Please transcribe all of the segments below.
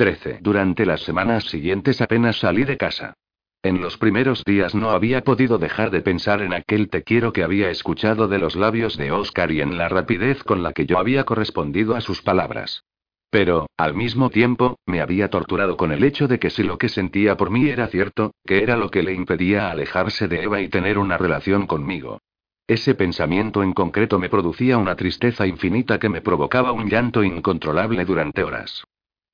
13. Durante las semanas siguientes apenas salí de casa. En los primeros días no había podido dejar de pensar en aquel te quiero que había escuchado de los labios de Oscar y en la rapidez con la que yo había correspondido a sus palabras. Pero, al mismo tiempo, me había torturado con el hecho de que si lo que sentía por mí era cierto, que era lo que le impedía alejarse de Eva y tener una relación conmigo. Ese pensamiento en concreto me producía una tristeza infinita que me provocaba un llanto incontrolable durante horas.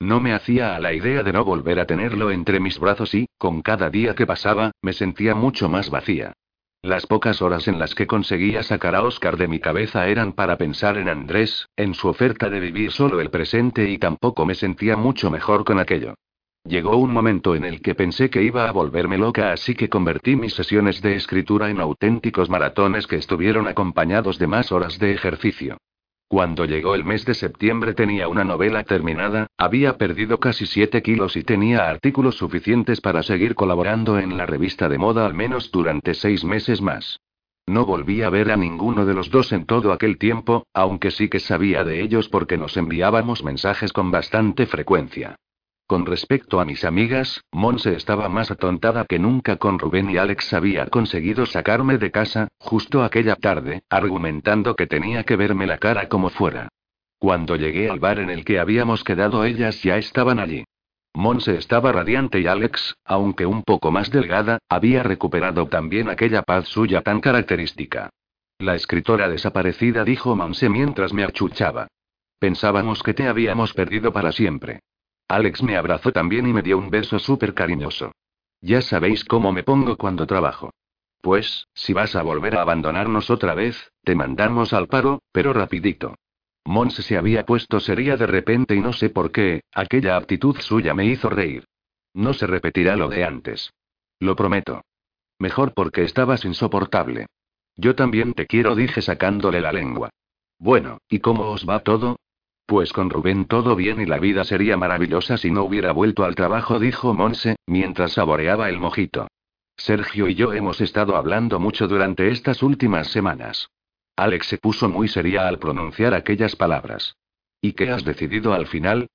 No me hacía a la idea de no volver a tenerlo entre mis brazos y, con cada día que pasaba, me sentía mucho más vacía. Las pocas horas en las que conseguía sacar a Oscar de mi cabeza eran para pensar en Andrés, en su oferta de vivir solo el presente y tampoco me sentía mucho mejor con aquello. Llegó un momento en el que pensé que iba a volverme loca, así que convertí mis sesiones de escritura en auténticos maratones que estuvieron acompañados de más horas de ejercicio. Cuando llegó el mes de septiembre tenía una novela terminada, había perdido casi 7 kilos y tenía artículos suficientes para seguir colaborando en la revista de moda al menos durante seis meses más. No volví a ver a ninguno de los dos en todo aquel tiempo, aunque sí que sabía de ellos porque nos enviábamos mensajes con bastante frecuencia. Con respecto a mis amigas, Monse estaba más atontada que nunca con Rubén y Alex había conseguido sacarme de casa, justo aquella tarde, argumentando que tenía que verme la cara como fuera. Cuando llegué al bar en el que habíamos quedado ellas ya estaban allí. Monse estaba radiante y Alex, aunque un poco más delgada, había recuperado también aquella paz suya tan característica. La escritora desaparecida dijo Monse mientras me achuchaba. Pensábamos que te habíamos perdido para siempre. Alex me abrazó también y me dio un beso súper cariñoso. Ya sabéis cómo me pongo cuando trabajo. Pues, si vas a volver a abandonarnos otra vez, te mandamos al paro, pero rapidito. Monse se había puesto seria de repente y no sé por qué, aquella actitud suya me hizo reír. No se repetirá lo de antes. Lo prometo. Mejor porque estabas insoportable. Yo también te quiero, dije sacándole la lengua. Bueno, ¿y cómo os va todo? Pues con Rubén todo bien y la vida sería maravillosa si no hubiera vuelto al trabajo, dijo Monse, mientras saboreaba el mojito. Sergio y yo hemos estado hablando mucho durante estas últimas semanas. Alex se puso muy seria al pronunciar aquellas palabras. ¿Y qué has decidido al final?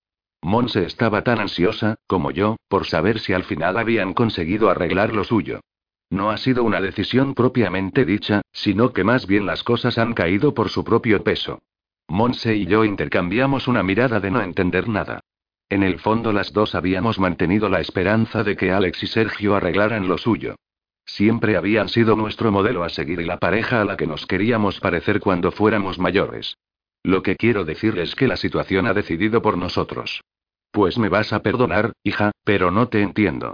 Monse estaba tan ansiosa, como yo, por saber si al final habían conseguido arreglar lo suyo. No ha sido una decisión propiamente dicha, sino que más bien las cosas han caído por su propio peso. Monse y yo intercambiamos una mirada de no entender nada. En el fondo las dos habíamos mantenido la esperanza de que Alex y Sergio arreglaran lo suyo. Siempre habían sido nuestro modelo a seguir y la pareja a la que nos queríamos parecer cuando fuéramos mayores. Lo que quiero decir es que la situación ha decidido por nosotros. Pues me vas a perdonar, hija, pero no te entiendo.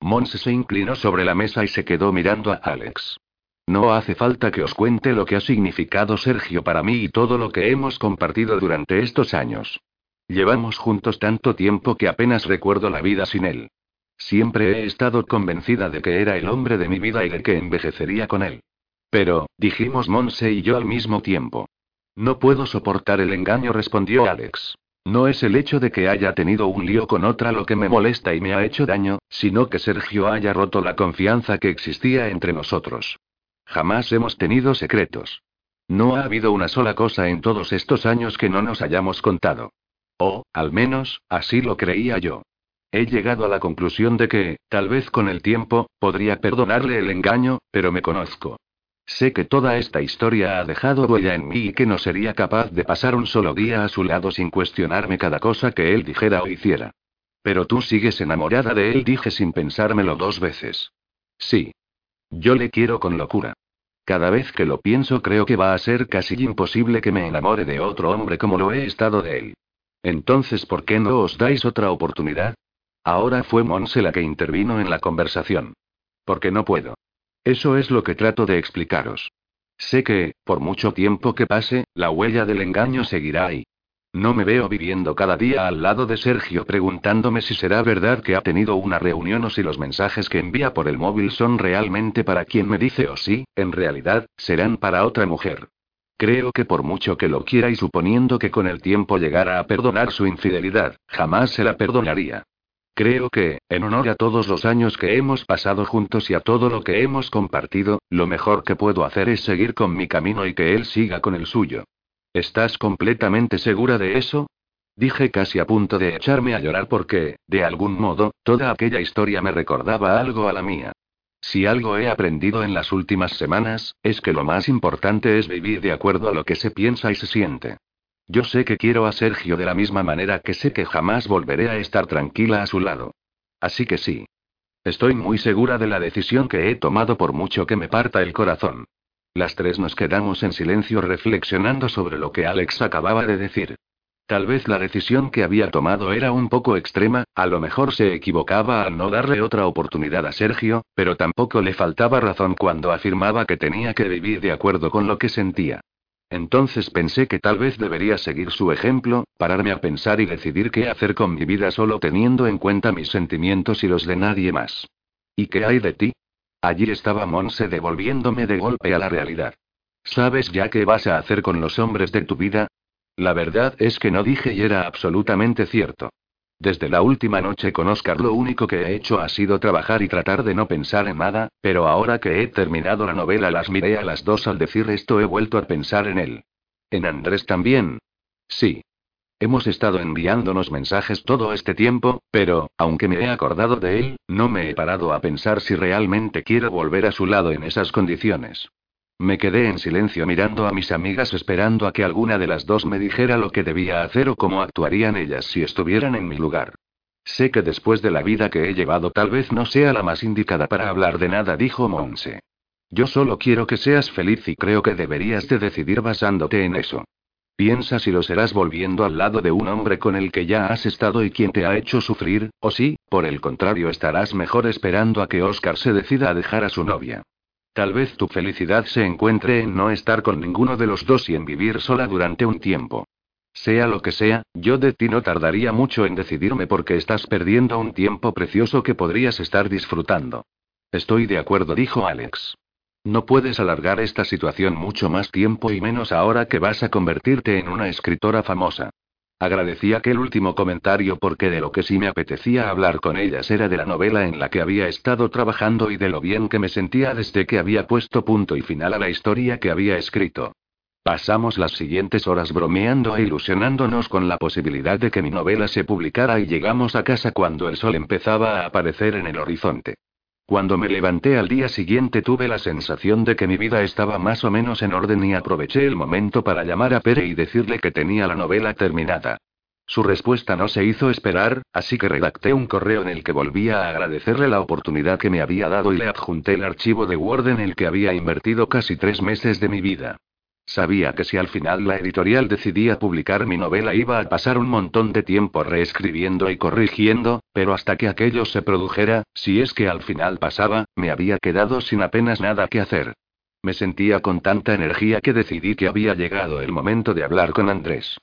Monse se inclinó sobre la mesa y se quedó mirando a Alex. No hace falta que os cuente lo que ha significado Sergio para mí y todo lo que hemos compartido durante estos años. Llevamos juntos tanto tiempo que apenas recuerdo la vida sin él. Siempre he estado convencida de que era el hombre de mi vida y de que envejecería con él. Pero, dijimos Monse y yo al mismo tiempo. No puedo soportar el engaño, respondió Alex. No es el hecho de que haya tenido un lío con otra lo que me molesta y me ha hecho daño, sino que Sergio haya roto la confianza que existía entre nosotros. Jamás hemos tenido secretos. No ha habido una sola cosa en todos estos años que no nos hayamos contado. O, al menos, así lo creía yo. He llegado a la conclusión de que, tal vez con el tiempo, podría perdonarle el engaño, pero me conozco. Sé que toda esta historia ha dejado huella en mí y que no sería capaz de pasar un solo día a su lado sin cuestionarme cada cosa que él dijera o hiciera. Pero tú sigues enamorada de él, dije sin pensármelo dos veces. Sí. Yo le quiero con locura. Cada vez que lo pienso creo que va a ser casi imposible que me enamore de otro hombre como lo he estado de él. Entonces, ¿por qué no os dais otra oportunidad? Ahora fue Monse la que intervino en la conversación. Porque no puedo. Eso es lo que trato de explicaros. Sé que, por mucho tiempo que pase, la huella del engaño seguirá ahí. No me veo viviendo cada día al lado de Sergio preguntándome si será verdad que ha tenido una reunión o si los mensajes que envía por el móvil son realmente para quien me dice o si, en realidad, serán para otra mujer. Creo que por mucho que lo quiera y suponiendo que con el tiempo llegara a perdonar su infidelidad, jamás se la perdonaría. Creo que, en honor a todos los años que hemos pasado juntos y a todo lo que hemos compartido, lo mejor que puedo hacer es seguir con mi camino y que él siga con el suyo. ¿Estás completamente segura de eso? Dije casi a punto de echarme a llorar porque, de algún modo, toda aquella historia me recordaba algo a la mía. Si algo he aprendido en las últimas semanas, es que lo más importante es vivir de acuerdo a lo que se piensa y se siente. Yo sé que quiero a Sergio de la misma manera que sé que jamás volveré a estar tranquila a su lado. Así que sí. Estoy muy segura de la decisión que he tomado por mucho que me parta el corazón. Las tres nos quedamos en silencio reflexionando sobre lo que Alex acababa de decir. Tal vez la decisión que había tomado era un poco extrema, a lo mejor se equivocaba al no darle otra oportunidad a Sergio, pero tampoco le faltaba razón cuando afirmaba que tenía que vivir de acuerdo con lo que sentía. Entonces pensé que tal vez debería seguir su ejemplo, pararme a pensar y decidir qué hacer con mi vida solo teniendo en cuenta mis sentimientos y los de nadie más. ¿Y qué hay de ti? Allí estaba Monse devolviéndome de golpe a la realidad. ¿Sabes ya qué vas a hacer con los hombres de tu vida? La verdad es que no dije y era absolutamente cierto. Desde la última noche con Oscar lo único que he hecho ha sido trabajar y tratar de no pensar en nada, pero ahora que he terminado la novela las miré a las dos al decir esto he vuelto a pensar en él. ¿En Andrés también? Sí. Hemos estado enviándonos mensajes todo este tiempo, pero, aunque me he acordado de él, no me he parado a pensar si realmente quiero volver a su lado en esas condiciones. Me quedé en silencio mirando a mis amigas esperando a que alguna de las dos me dijera lo que debía hacer o cómo actuarían ellas si estuvieran en mi lugar. Sé que después de la vida que he llevado tal vez no sea la más indicada para hablar de nada, dijo Monse. Yo solo quiero que seas feliz y creo que deberías de decidir basándote en eso. Piensa si lo serás volviendo al lado de un hombre con el que ya has estado y quien te ha hecho sufrir, o si, por el contrario, estarás mejor esperando a que Oscar se decida a dejar a su novia. Tal vez tu felicidad se encuentre en no estar con ninguno de los dos y en vivir sola durante un tiempo. Sea lo que sea, yo de ti no tardaría mucho en decidirme porque estás perdiendo un tiempo precioso que podrías estar disfrutando. Estoy de acuerdo, dijo Alex. No puedes alargar esta situación mucho más tiempo y menos ahora que vas a convertirte en una escritora famosa. Agradecí aquel último comentario porque de lo que sí me apetecía hablar con ellas era de la novela en la que había estado trabajando y de lo bien que me sentía desde que había puesto punto y final a la historia que había escrito. Pasamos las siguientes horas bromeando e ilusionándonos con la posibilidad de que mi novela se publicara y llegamos a casa cuando el sol empezaba a aparecer en el horizonte. Cuando me levanté al día siguiente tuve la sensación de que mi vida estaba más o menos en orden y aproveché el momento para llamar a Pere y decirle que tenía la novela terminada. Su respuesta no se hizo esperar, así que redacté un correo en el que volvía a agradecerle la oportunidad que me había dado y le adjunté el archivo de Word en el que había invertido casi tres meses de mi vida. Sabía que si al final la editorial decidía publicar mi novela iba a pasar un montón de tiempo reescribiendo y corrigiendo, pero hasta que aquello se produjera, si es que al final pasaba, me había quedado sin apenas nada que hacer. Me sentía con tanta energía que decidí que había llegado el momento de hablar con Andrés.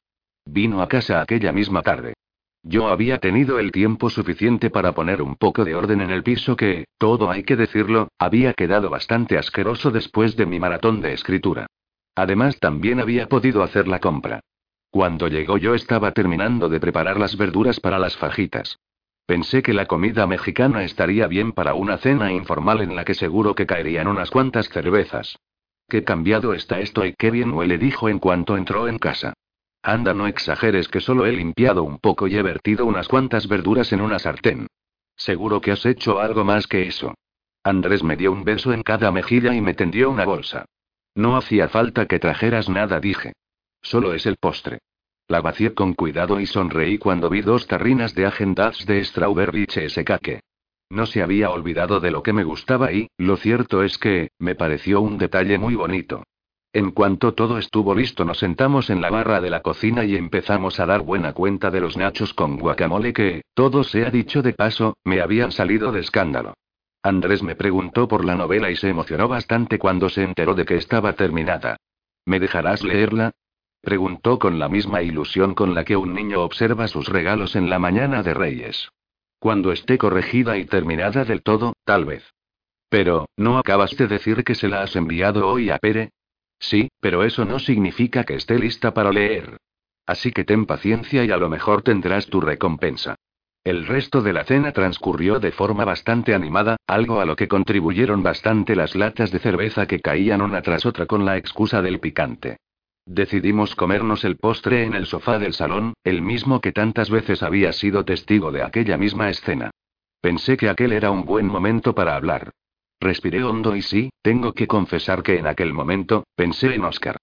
Vino a casa aquella misma tarde. Yo había tenido el tiempo suficiente para poner un poco de orden en el piso que, todo hay que decirlo, había quedado bastante asqueroso después de mi maratón de escritura. Además, también había podido hacer la compra. Cuando llegó yo estaba terminando de preparar las verduras para las fajitas. Pensé que la comida mexicana estaría bien para una cena informal en la que seguro que caerían unas cuantas cervezas. Qué cambiado está esto y qué bien huele, dijo en cuanto entró en casa. Anda, no exageres que solo he limpiado un poco y he vertido unas cuantas verduras en una sartén. Seguro que has hecho algo más que eso. Andrés me dio un beso en cada mejilla y me tendió una bolsa. No hacía falta que trajeras nada, dije. Solo es el postre. La vacié con cuidado y sonreí cuando vi dos tarrinas de agendas de strawberry cheesecake. No se había olvidado de lo que me gustaba y, lo cierto es que, me pareció un detalle muy bonito. En cuanto todo estuvo listo nos sentamos en la barra de la cocina y empezamos a dar buena cuenta de los nachos con guacamole que, todo sea dicho de paso, me habían salido de escándalo. Andrés me preguntó por la novela y se emocionó bastante cuando se enteró de que estaba terminada. ¿Me dejarás leerla? Preguntó con la misma ilusión con la que un niño observa sus regalos en la mañana de Reyes. Cuando esté corregida y terminada del todo, tal vez. Pero, ¿no acabas de decir que se la has enviado hoy a Pere? Sí, pero eso no significa que esté lista para leer. Así que ten paciencia y a lo mejor tendrás tu recompensa. El resto de la cena transcurrió de forma bastante animada, algo a lo que contribuyeron bastante las latas de cerveza que caían una tras otra con la excusa del picante. Decidimos comernos el postre en el sofá del salón, el mismo que tantas veces había sido testigo de aquella misma escena. Pensé que aquel era un buen momento para hablar. Respiré hondo y sí, tengo que confesar que en aquel momento, pensé en Oscar.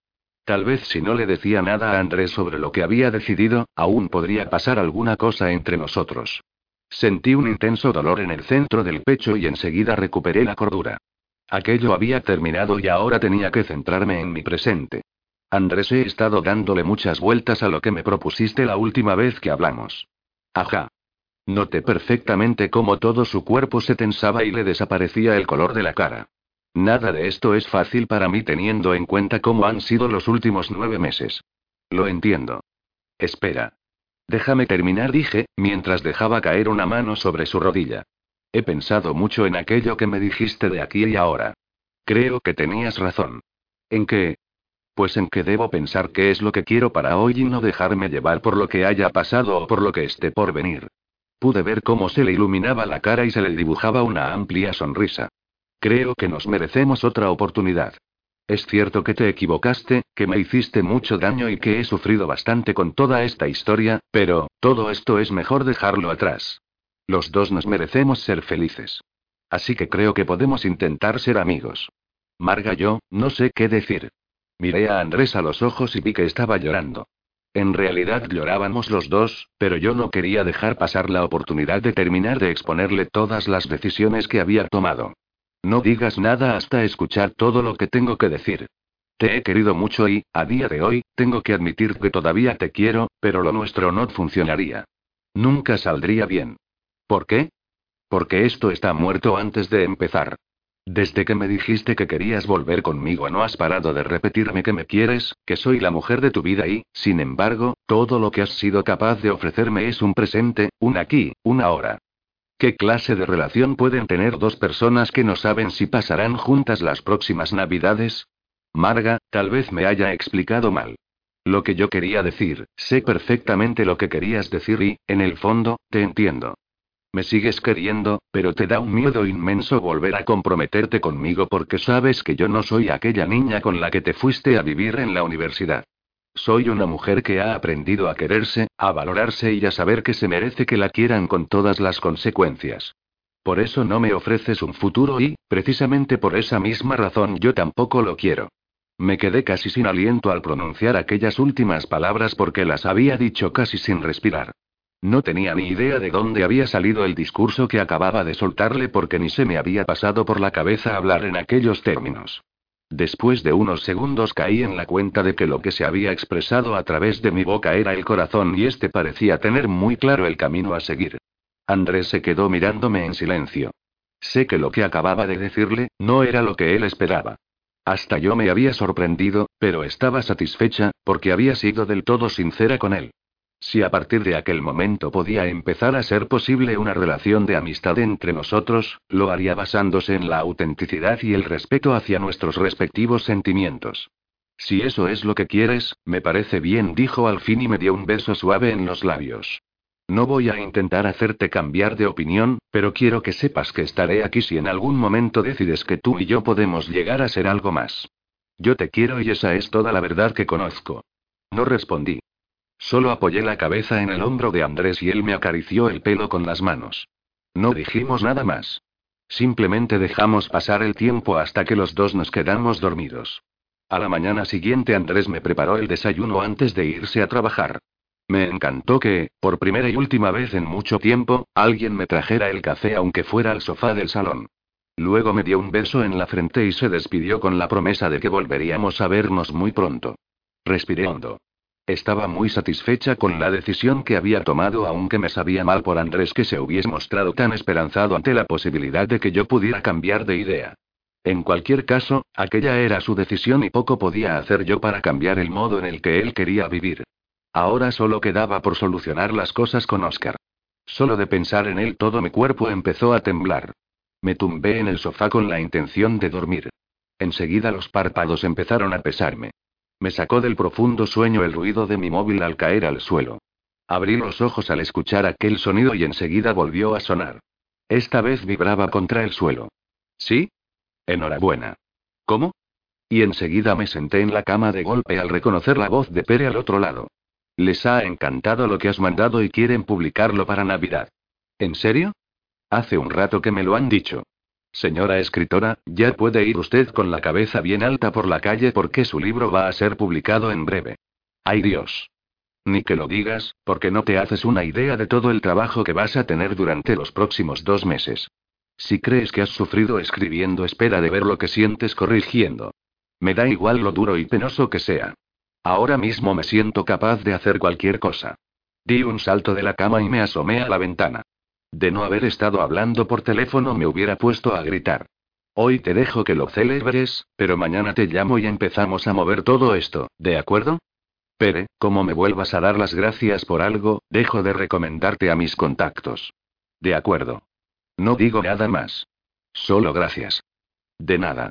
Tal vez si no le decía nada a Andrés sobre lo que había decidido, aún podría pasar alguna cosa entre nosotros. Sentí un intenso dolor en el centro del pecho y enseguida recuperé la cordura. Aquello había terminado y ahora tenía que centrarme en mi presente. Andrés, he estado dándole muchas vueltas a lo que me propusiste la última vez que hablamos. Ajá. Noté perfectamente cómo todo su cuerpo se tensaba y le desaparecía el color de la cara. Nada de esto es fácil para mí teniendo en cuenta cómo han sido los últimos nueve meses. Lo entiendo. Espera. Déjame terminar, dije, mientras dejaba caer una mano sobre su rodilla. He pensado mucho en aquello que me dijiste de aquí y ahora. Creo que tenías razón. ¿En qué? Pues en que debo pensar qué es lo que quiero para hoy y no dejarme llevar por lo que haya pasado o por lo que esté por venir. Pude ver cómo se le iluminaba la cara y se le dibujaba una amplia sonrisa. Creo que nos merecemos otra oportunidad. Es cierto que te equivocaste, que me hiciste mucho daño y que he sufrido bastante con toda esta historia, pero, todo esto es mejor dejarlo atrás. Los dos nos merecemos ser felices. Así que creo que podemos intentar ser amigos. Marga, yo, no sé qué decir. Miré a Andrés a los ojos y vi que estaba llorando. En realidad llorábamos los dos, pero yo no quería dejar pasar la oportunidad de terminar de exponerle todas las decisiones que había tomado. No digas nada hasta escuchar todo lo que tengo que decir. Te he querido mucho y, a día de hoy, tengo que admitir que todavía te quiero, pero lo nuestro no funcionaría. Nunca saldría bien. ¿Por qué? Porque esto está muerto antes de empezar. Desde que me dijiste que querías volver conmigo no has parado de repetirme que me quieres, que soy la mujer de tu vida y, sin embargo, todo lo que has sido capaz de ofrecerme es un presente, un aquí, un ahora. ¿Qué clase de relación pueden tener dos personas que no saben si pasarán juntas las próximas navidades? Marga, tal vez me haya explicado mal. Lo que yo quería decir, sé perfectamente lo que querías decir y, en el fondo, te entiendo. Me sigues queriendo, pero te da un miedo inmenso volver a comprometerte conmigo porque sabes que yo no soy aquella niña con la que te fuiste a vivir en la universidad. Soy una mujer que ha aprendido a quererse, a valorarse y a saber que se merece que la quieran con todas las consecuencias. Por eso no me ofreces un futuro y, precisamente por esa misma razón, yo tampoco lo quiero. Me quedé casi sin aliento al pronunciar aquellas últimas palabras porque las había dicho casi sin respirar. No tenía ni idea de dónde había salido el discurso que acababa de soltarle porque ni se me había pasado por la cabeza hablar en aquellos términos. Después de unos segundos caí en la cuenta de que lo que se había expresado a través de mi boca era el corazón y este parecía tener muy claro el camino a seguir. Andrés se quedó mirándome en silencio. Sé que lo que acababa de decirle, no era lo que él esperaba. Hasta yo me había sorprendido, pero estaba satisfecha, porque había sido del todo sincera con él. Si a partir de aquel momento podía empezar a ser posible una relación de amistad entre nosotros, lo haría basándose en la autenticidad y el respeto hacia nuestros respectivos sentimientos. Si eso es lo que quieres, me parece bien, dijo al fin y me dio un beso suave en los labios. No voy a intentar hacerte cambiar de opinión, pero quiero que sepas que estaré aquí si en algún momento decides que tú y yo podemos llegar a ser algo más. Yo te quiero y esa es toda la verdad que conozco. No respondí. Solo apoyé la cabeza en el hombro de Andrés y él me acarició el pelo con las manos. No dijimos nada más. Simplemente dejamos pasar el tiempo hasta que los dos nos quedamos dormidos. A la mañana siguiente Andrés me preparó el desayuno antes de irse a trabajar. Me encantó que, por primera y última vez en mucho tiempo, alguien me trajera el café aunque fuera al sofá del salón. Luego me dio un beso en la frente y se despidió con la promesa de que volveríamos a vernos muy pronto. Respiré hondo. Estaba muy satisfecha con la decisión que había tomado, aunque me sabía mal por Andrés que se hubiese mostrado tan esperanzado ante la posibilidad de que yo pudiera cambiar de idea. En cualquier caso, aquella era su decisión y poco podía hacer yo para cambiar el modo en el que él quería vivir. Ahora solo quedaba por solucionar las cosas con Oscar. Solo de pensar en él todo mi cuerpo empezó a temblar. Me tumbé en el sofá con la intención de dormir. Enseguida los párpados empezaron a pesarme. Me sacó del profundo sueño el ruido de mi móvil al caer al suelo. Abrí los ojos al escuchar aquel sonido y enseguida volvió a sonar. Esta vez vibraba contra el suelo. ¿Sí? Enhorabuena. ¿Cómo? Y enseguida me senté en la cama de golpe al reconocer la voz de Pere al otro lado. Les ha encantado lo que has mandado y quieren publicarlo para Navidad. ¿En serio? Hace un rato que me lo han dicho. Señora escritora, ya puede ir usted con la cabeza bien alta por la calle porque su libro va a ser publicado en breve. ¡Ay Dios! Ni que lo digas, porque no te haces una idea de todo el trabajo que vas a tener durante los próximos dos meses. Si crees que has sufrido escribiendo, espera de ver lo que sientes corrigiendo. Me da igual lo duro y penoso que sea. Ahora mismo me siento capaz de hacer cualquier cosa. Di un salto de la cama y me asomé a la ventana. De no haber estado hablando por teléfono me hubiera puesto a gritar. Hoy te dejo que lo celebres, pero mañana te llamo y empezamos a mover todo esto, ¿de acuerdo? Pere, como me vuelvas a dar las gracias por algo, dejo de recomendarte a mis contactos. De acuerdo. No digo nada más. Solo gracias. De nada.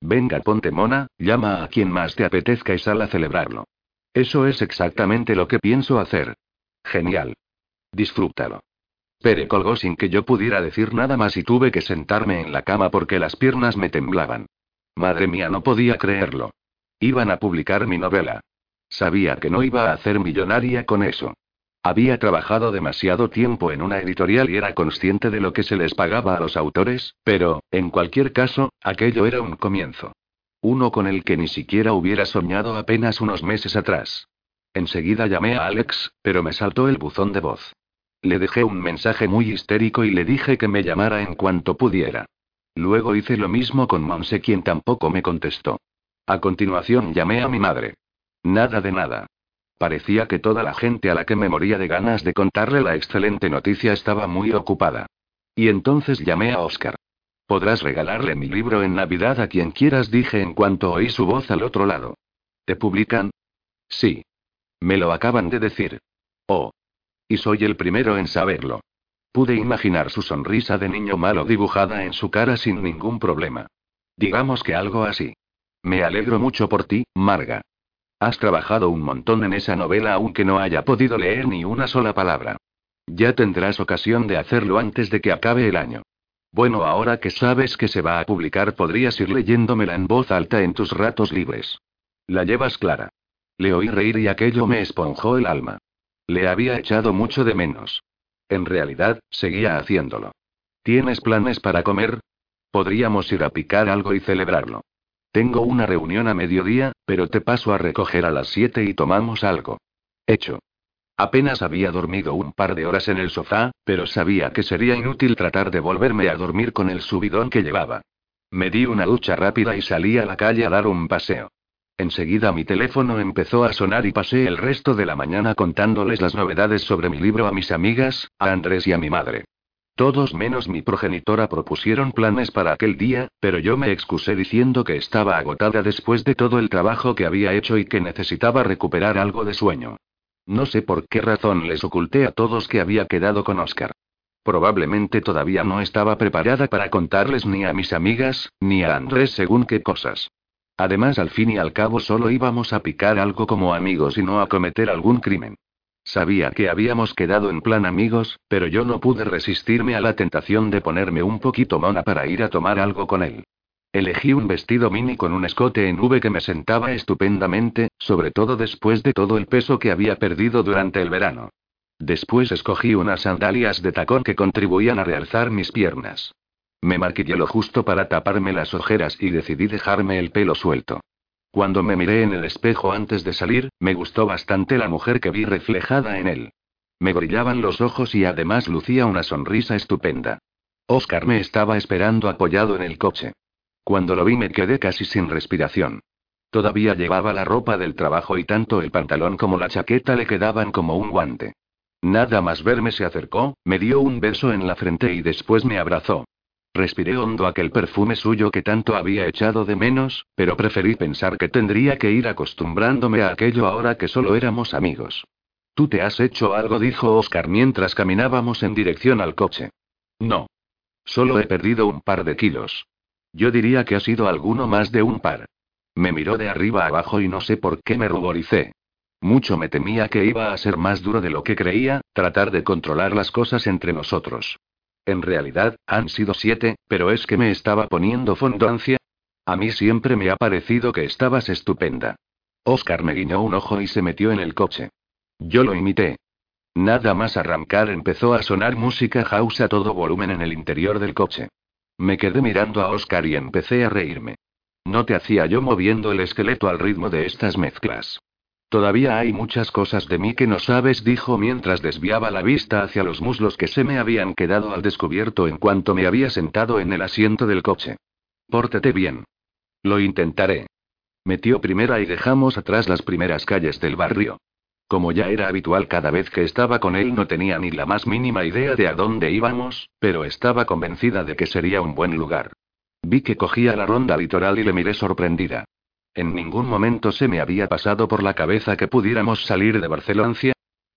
Venga, ponte mona, llama a quien más te apetezca y sal a celebrarlo. Eso es exactamente lo que pienso hacer. Genial. Disfrútalo. Pere colgó sin que yo pudiera decir nada más y tuve que sentarme en la cama porque las piernas me temblaban. Madre mía, no podía creerlo. Iban a publicar mi novela. Sabía que no iba a hacer millonaria con eso. Había trabajado demasiado tiempo en una editorial y era consciente de lo que se les pagaba a los autores, pero, en cualquier caso, aquello era un comienzo. Uno con el que ni siquiera hubiera soñado apenas unos meses atrás. Enseguida llamé a Alex, pero me saltó el buzón de voz. Le dejé un mensaje muy histérico y le dije que me llamara en cuanto pudiera. Luego hice lo mismo con Monse, quien tampoco me contestó. A continuación llamé a mi madre. Nada de nada. Parecía que toda la gente a la que me moría de ganas de contarle la excelente noticia estaba muy ocupada. Y entonces llamé a Oscar. Podrás regalarle mi libro en Navidad a quien quieras, dije en cuanto oí su voz al otro lado. ¿Te publican? Sí. Me lo acaban de decir. Oh. Y soy el primero en saberlo. Pude imaginar su sonrisa de niño malo dibujada en su cara sin ningún problema. Digamos que algo así. Me alegro mucho por ti, Marga. Has trabajado un montón en esa novela aunque no haya podido leer ni una sola palabra. Ya tendrás ocasión de hacerlo antes de que acabe el año. Bueno, ahora que sabes que se va a publicar, podrías ir leyéndomela en voz alta en tus ratos libres. La llevas clara. Le oí reír y aquello me esponjó el alma. Le había echado mucho de menos. En realidad, seguía haciéndolo. ¿Tienes planes para comer? Podríamos ir a picar algo y celebrarlo. Tengo una reunión a mediodía, pero te paso a recoger a las 7 y tomamos algo. Hecho. Apenas había dormido un par de horas en el sofá, pero sabía que sería inútil tratar de volverme a dormir con el subidón que llevaba. Me di una ducha rápida y salí a la calle a dar un paseo. Enseguida mi teléfono empezó a sonar y pasé el resto de la mañana contándoles las novedades sobre mi libro a mis amigas, a Andrés y a mi madre. Todos menos mi progenitora propusieron planes para aquel día, pero yo me excusé diciendo que estaba agotada después de todo el trabajo que había hecho y que necesitaba recuperar algo de sueño. No sé por qué razón les oculté a todos que había quedado con Oscar. Probablemente todavía no estaba preparada para contarles ni a mis amigas, ni a Andrés según qué cosas. Además, al fin y al cabo solo íbamos a picar algo como amigos y no a cometer algún crimen. Sabía que habíamos quedado en plan amigos, pero yo no pude resistirme a la tentación de ponerme un poquito mona para ir a tomar algo con él. Elegí un vestido mini con un escote en V que me sentaba estupendamente, sobre todo después de todo el peso que había perdido durante el verano. Después escogí unas sandalias de tacón que contribuían a realzar mis piernas. Me marquillé lo justo para taparme las ojeras y decidí dejarme el pelo suelto. Cuando me miré en el espejo antes de salir, me gustó bastante la mujer que vi reflejada en él. Me brillaban los ojos y además lucía una sonrisa estupenda. Oscar me estaba esperando apoyado en el coche. Cuando lo vi me quedé casi sin respiración. Todavía llevaba la ropa del trabajo y tanto el pantalón como la chaqueta le quedaban como un guante. Nada más verme se acercó, me dio un beso en la frente y después me abrazó. Respiré hondo aquel perfume suyo que tanto había echado de menos, pero preferí pensar que tendría que ir acostumbrándome a aquello ahora que solo éramos amigos. Tú te has hecho algo, dijo Oscar mientras caminábamos en dirección al coche. No. Solo he perdido un par de kilos. Yo diría que ha sido alguno más de un par. Me miró de arriba abajo y no sé por qué me ruboricé. Mucho me temía que iba a ser más duro de lo que creía, tratar de controlar las cosas entre nosotros. En realidad, han sido siete, pero es que me estaba poniendo fondoncia. A mí siempre me ha parecido que estabas estupenda. Oscar me guiñó un ojo y se metió en el coche. Yo lo imité. Nada más arrancar empezó a sonar música house a todo volumen en el interior del coche. Me quedé mirando a Oscar y empecé a reírme. No te hacía yo moviendo el esqueleto al ritmo de estas mezclas. Todavía hay muchas cosas de mí que no sabes, dijo mientras desviaba la vista hacia los muslos que se me habían quedado al descubierto en cuanto me había sentado en el asiento del coche. Pórtate bien. Lo intentaré. Metió primera y dejamos atrás las primeras calles del barrio. Como ya era habitual cada vez que estaba con él no tenía ni la más mínima idea de a dónde íbamos, pero estaba convencida de que sería un buen lugar. Vi que cogía la ronda litoral y le miré sorprendida. En ningún momento se me había pasado por la cabeza que pudiéramos salir de Barcelona.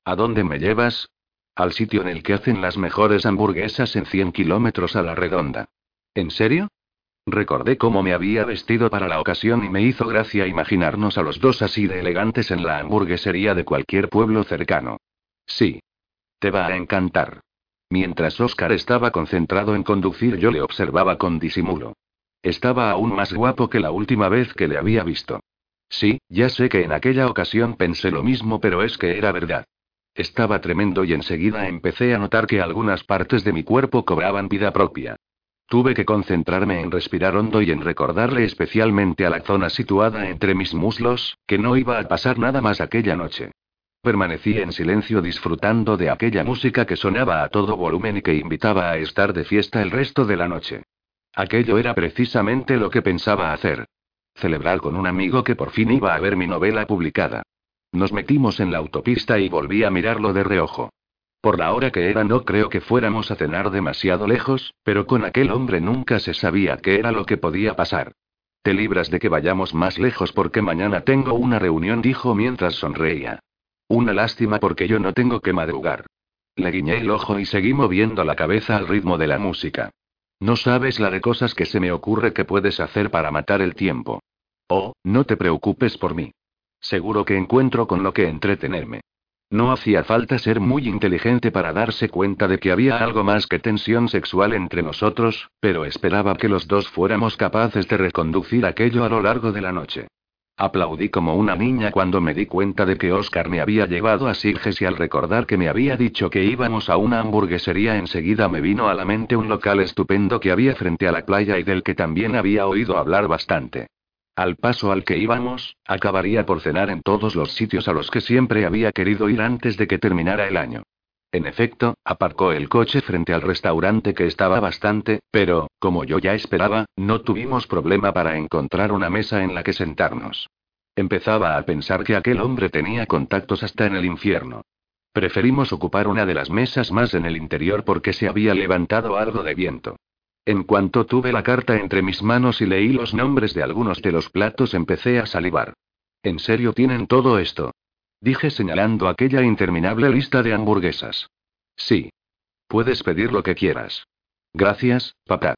¿A dónde me llevas? Al sitio en el que hacen las mejores hamburguesas en 100 kilómetros a la redonda. ¿En serio? Recordé cómo me había vestido para la ocasión y me hizo gracia imaginarnos a los dos así de elegantes en la hamburguesería de cualquier pueblo cercano. Sí. Te va a encantar. Mientras Oscar estaba concentrado en conducir, yo le observaba con disimulo. Estaba aún más guapo que la última vez que le había visto. Sí, ya sé que en aquella ocasión pensé lo mismo, pero es que era verdad. Estaba tremendo y enseguida empecé a notar que algunas partes de mi cuerpo cobraban vida propia. Tuve que concentrarme en respirar hondo y en recordarle especialmente a la zona situada entre mis muslos, que no iba a pasar nada más aquella noche. Permanecí en silencio disfrutando de aquella música que sonaba a todo volumen y que invitaba a estar de fiesta el resto de la noche. Aquello era precisamente lo que pensaba hacer. Celebrar con un amigo que por fin iba a ver mi novela publicada. Nos metimos en la autopista y volví a mirarlo de reojo. Por la hora que era no creo que fuéramos a cenar demasiado lejos, pero con aquel hombre nunca se sabía qué era lo que podía pasar. Te libras de que vayamos más lejos porque mañana tengo una reunión, dijo mientras sonreía. Una lástima porque yo no tengo que madrugar. Le guiñé el ojo y seguí moviendo la cabeza al ritmo de la música. No sabes la de cosas que se me ocurre que puedes hacer para matar el tiempo. Oh, no te preocupes por mí. Seguro que encuentro con lo que entretenerme. No hacía falta ser muy inteligente para darse cuenta de que había algo más que tensión sexual entre nosotros, pero esperaba que los dos fuéramos capaces de reconducir aquello a lo largo de la noche. Aplaudí como una niña cuando me di cuenta de que Oscar me había llevado a Sirges y al recordar que me había dicho que íbamos a una hamburguesería enseguida me vino a la mente un local estupendo que había frente a la playa y del que también había oído hablar bastante. Al paso al que íbamos, acabaría por cenar en todos los sitios a los que siempre había querido ir antes de que terminara el año. En efecto, aparcó el coche frente al restaurante que estaba bastante, pero, como yo ya esperaba, no tuvimos problema para encontrar una mesa en la que sentarnos. Empezaba a pensar que aquel hombre tenía contactos hasta en el infierno. Preferimos ocupar una de las mesas más en el interior porque se había levantado algo de viento. En cuanto tuve la carta entre mis manos y leí los nombres de algunos de los platos empecé a salivar. ¿En serio tienen todo esto? Dije señalando aquella interminable lista de hamburguesas. Sí. Puedes pedir lo que quieras. Gracias, papá.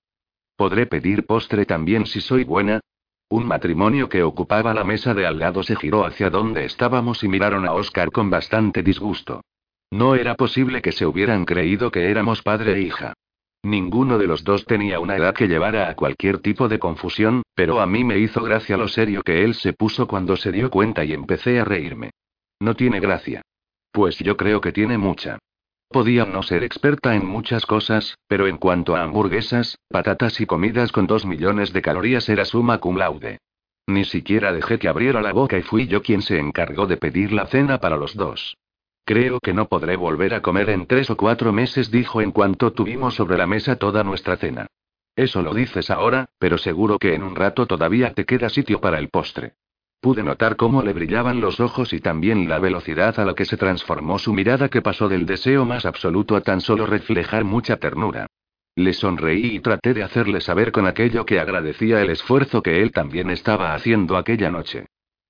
¿Podré pedir postre también si soy buena? Un matrimonio que ocupaba la mesa de al lado se giró hacia donde estábamos y miraron a Oscar con bastante disgusto. No era posible que se hubieran creído que éramos padre e hija. Ninguno de los dos tenía una edad que llevara a cualquier tipo de confusión, pero a mí me hizo gracia lo serio que él se puso cuando se dio cuenta y empecé a reírme. No tiene gracia. Pues yo creo que tiene mucha. Podía no ser experta en muchas cosas, pero en cuanto a hamburguesas, patatas y comidas con dos millones de calorías era suma cum laude. Ni siquiera dejé que abriera la boca y fui yo quien se encargó de pedir la cena para los dos. Creo que no podré volver a comer en tres o cuatro meses, dijo en cuanto tuvimos sobre la mesa toda nuestra cena. Eso lo dices ahora, pero seguro que en un rato todavía te queda sitio para el postre. Pude notar cómo le brillaban los ojos y también la velocidad a la que se transformó su mirada que pasó del deseo más absoluto a tan solo reflejar mucha ternura. Le sonreí y traté de hacerle saber con aquello que agradecía el esfuerzo que él también estaba haciendo aquella noche.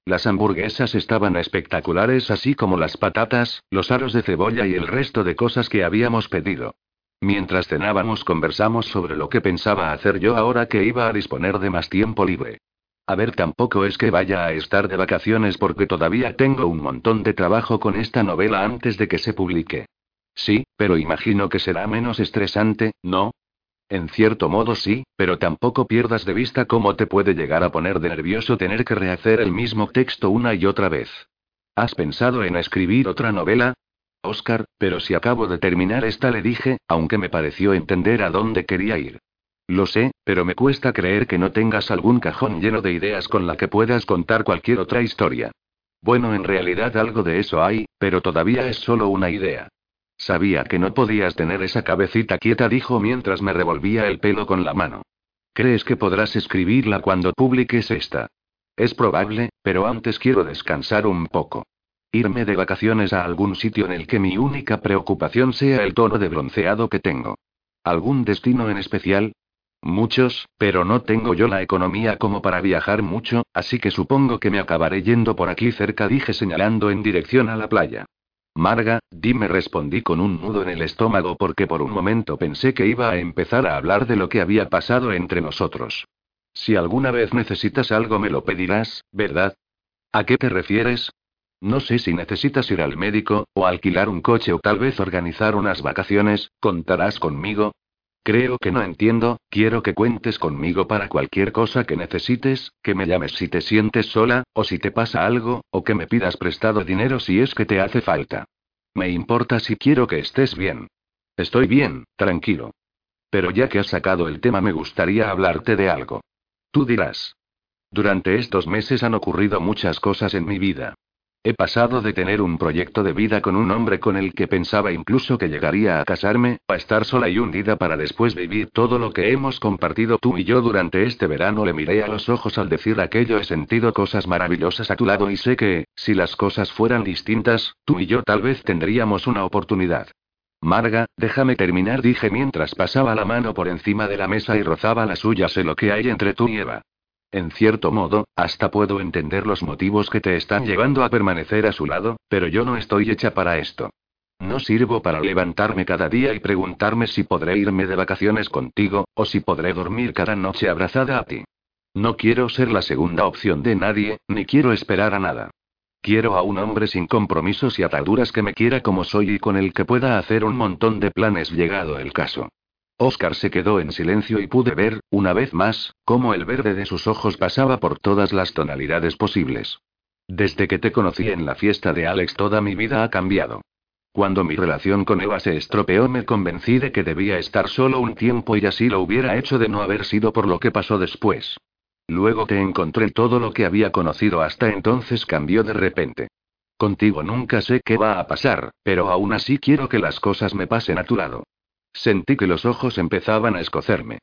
Las hamburguesas estaban espectaculares así como las patatas, los aros de cebolla y el resto de cosas que habíamos pedido. Mientras cenábamos conversamos sobre lo que pensaba hacer yo ahora que iba a disponer de más tiempo libre. A ver, tampoco es que vaya a estar de vacaciones porque todavía tengo un montón de trabajo con esta novela antes de que se publique. Sí, pero imagino que será menos estresante, ¿no? En cierto modo sí, pero tampoco pierdas de vista cómo te puede llegar a poner de nervioso tener que rehacer el mismo texto una y otra vez. ¿Has pensado en escribir otra novela? Oscar, pero si acabo de terminar esta le dije, aunque me pareció entender a dónde quería ir. Lo sé, pero me cuesta creer que no tengas algún cajón lleno de ideas con la que puedas contar cualquier otra historia. Bueno, en realidad algo de eso hay, pero todavía es solo una idea. Sabía que no podías tener esa cabecita quieta, dijo mientras me revolvía el pelo con la mano. ¿Crees que podrás escribirla cuando publiques esta? Es probable, pero antes quiero descansar un poco. Irme de vacaciones a algún sitio en el que mi única preocupación sea el tono de bronceado que tengo. ¿Algún destino en especial? Muchos, pero no tengo yo la economía como para viajar mucho, así que supongo que me acabaré yendo por aquí cerca, dije señalando en dirección a la playa. Marga, dime, respondí con un nudo en el estómago porque por un momento pensé que iba a empezar a hablar de lo que había pasado entre nosotros. Si alguna vez necesitas algo me lo pedirás, ¿verdad? ¿A qué te refieres? No sé si necesitas ir al médico, o alquilar un coche o tal vez organizar unas vacaciones, ¿contarás conmigo? Creo que no entiendo, quiero que cuentes conmigo para cualquier cosa que necesites, que me llames si te sientes sola, o si te pasa algo, o que me pidas prestado dinero si es que te hace falta. Me importa si quiero que estés bien. Estoy bien, tranquilo. Pero ya que has sacado el tema me gustaría hablarte de algo. Tú dirás. Durante estos meses han ocurrido muchas cosas en mi vida. He pasado de tener un proyecto de vida con un hombre con el que pensaba incluso que llegaría a casarme, a estar sola y hundida para después vivir todo lo que hemos compartido tú y yo durante este verano. Le miré a los ojos al decir aquello. He sentido cosas maravillosas a tu lado y sé que, si las cosas fueran distintas, tú y yo tal vez tendríamos una oportunidad. Marga, déjame terminar, dije mientras pasaba la mano por encima de la mesa y rozaba la suya. Sé lo que hay entre tú y Eva. En cierto modo, hasta puedo entender los motivos que te están llevando a permanecer a su lado, pero yo no estoy hecha para esto. No sirvo para levantarme cada día y preguntarme si podré irme de vacaciones contigo, o si podré dormir cada noche abrazada a ti. No quiero ser la segunda opción de nadie, ni quiero esperar a nada. Quiero a un hombre sin compromisos y ataduras que me quiera como soy y con el que pueda hacer un montón de planes llegado el caso. Oscar se quedó en silencio y pude ver, una vez más, cómo el verde de sus ojos pasaba por todas las tonalidades posibles. Desde que te conocí en la fiesta de Alex toda mi vida ha cambiado. Cuando mi relación con Eva se estropeó me convencí de que debía estar solo un tiempo y así lo hubiera hecho de no haber sido por lo que pasó después. Luego te encontré todo lo que había conocido hasta entonces cambió de repente. Contigo nunca sé qué va a pasar, pero aún así quiero que las cosas me pasen a tu lado. Sentí que los ojos empezaban a escocerme.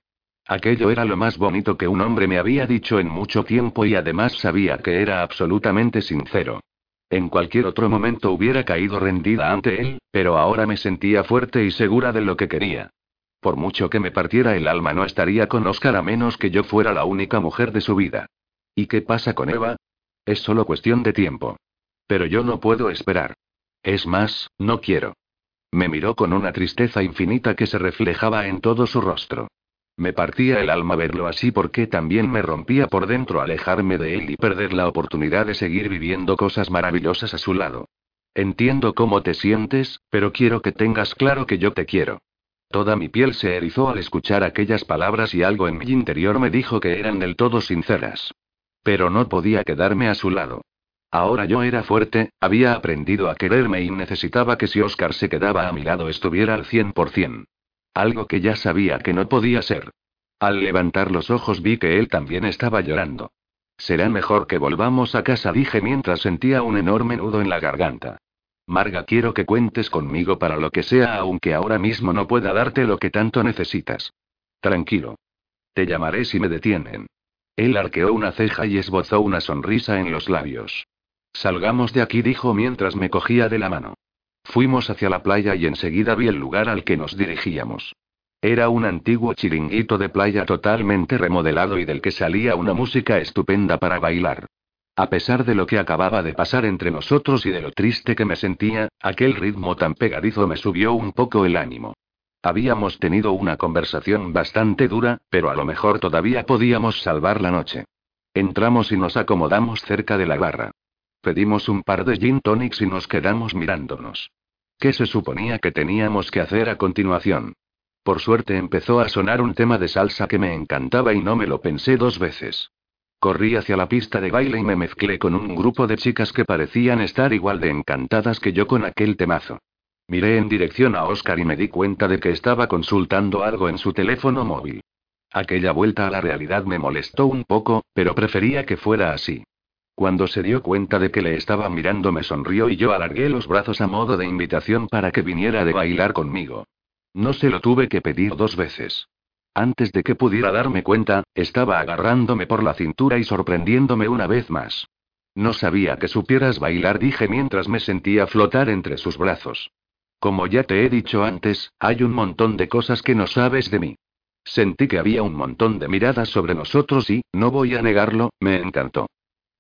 Aquello era lo más bonito que un hombre me había dicho en mucho tiempo y además sabía que era absolutamente sincero. En cualquier otro momento hubiera caído rendida ante él, pero ahora me sentía fuerte y segura de lo que quería. Por mucho que me partiera el alma no estaría con Oscar a menos que yo fuera la única mujer de su vida. ¿Y qué pasa con Eva? Es solo cuestión de tiempo. Pero yo no puedo esperar. Es más, no quiero. Me miró con una tristeza infinita que se reflejaba en todo su rostro. Me partía el alma verlo así porque también me rompía por dentro alejarme de él y perder la oportunidad de seguir viviendo cosas maravillosas a su lado. Entiendo cómo te sientes, pero quiero que tengas claro que yo te quiero. Toda mi piel se erizó al escuchar aquellas palabras y algo en mi interior me dijo que eran del todo sinceras. Pero no podía quedarme a su lado. Ahora yo era fuerte, había aprendido a quererme y necesitaba que si Oscar se quedaba a mi lado estuviera al 100%. Algo que ya sabía que no podía ser. Al levantar los ojos vi que él también estaba llorando. Será mejor que volvamos a casa, dije mientras sentía un enorme nudo en la garganta. Marga, quiero que cuentes conmigo para lo que sea, aunque ahora mismo no pueda darte lo que tanto necesitas. Tranquilo. Te llamaré si me detienen. Él arqueó una ceja y esbozó una sonrisa en los labios. Salgamos de aquí, dijo mientras me cogía de la mano. Fuimos hacia la playa y enseguida vi el lugar al que nos dirigíamos. Era un antiguo chiringuito de playa totalmente remodelado y del que salía una música estupenda para bailar. A pesar de lo que acababa de pasar entre nosotros y de lo triste que me sentía, aquel ritmo tan pegadizo me subió un poco el ánimo. Habíamos tenido una conversación bastante dura, pero a lo mejor todavía podíamos salvar la noche. Entramos y nos acomodamos cerca de la barra. Pedimos un par de gin tonics y nos quedamos mirándonos. ¿Qué se suponía que teníamos que hacer a continuación? Por suerte empezó a sonar un tema de salsa que me encantaba y no me lo pensé dos veces. Corrí hacia la pista de baile y me mezclé con un grupo de chicas que parecían estar igual de encantadas que yo con aquel temazo. Miré en dirección a Oscar y me di cuenta de que estaba consultando algo en su teléfono móvil. Aquella vuelta a la realidad me molestó un poco, pero prefería que fuera así. Cuando se dio cuenta de que le estaba mirando me sonrió y yo alargué los brazos a modo de invitación para que viniera de bailar conmigo. No se lo tuve que pedir dos veces. Antes de que pudiera darme cuenta, estaba agarrándome por la cintura y sorprendiéndome una vez más. No sabía que supieras bailar, dije mientras me sentía flotar entre sus brazos. Como ya te he dicho antes, hay un montón de cosas que no sabes de mí. Sentí que había un montón de miradas sobre nosotros y, no voy a negarlo, me encantó.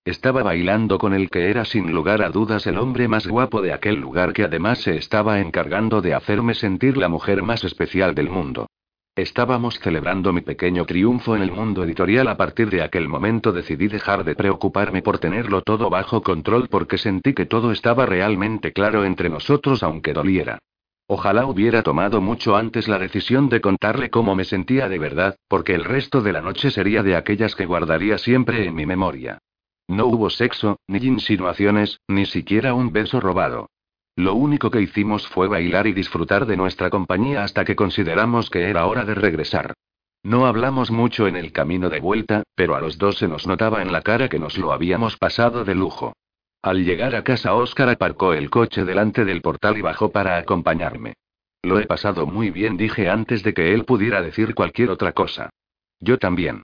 Estaba bailando con el que era sin lugar a dudas el hombre más guapo de aquel lugar que además se estaba encargando de hacerme sentir la mujer más especial del mundo. Estábamos celebrando mi pequeño triunfo en el mundo editorial. A partir de aquel momento decidí dejar de preocuparme por tenerlo todo bajo control porque sentí que todo estaba realmente claro entre nosotros aunque doliera. Ojalá hubiera tomado mucho antes la decisión de contarle cómo me sentía de verdad, porque el resto de la noche sería de aquellas que guardaría siempre en mi memoria. No hubo sexo, ni insinuaciones, ni siquiera un beso robado. Lo único que hicimos fue bailar y disfrutar de nuestra compañía hasta que consideramos que era hora de regresar. No hablamos mucho en el camino de vuelta, pero a los dos se nos notaba en la cara que nos lo habíamos pasado de lujo. Al llegar a casa Oscar aparcó el coche delante del portal y bajó para acompañarme. Lo he pasado muy bien, dije antes de que él pudiera decir cualquier otra cosa. Yo también.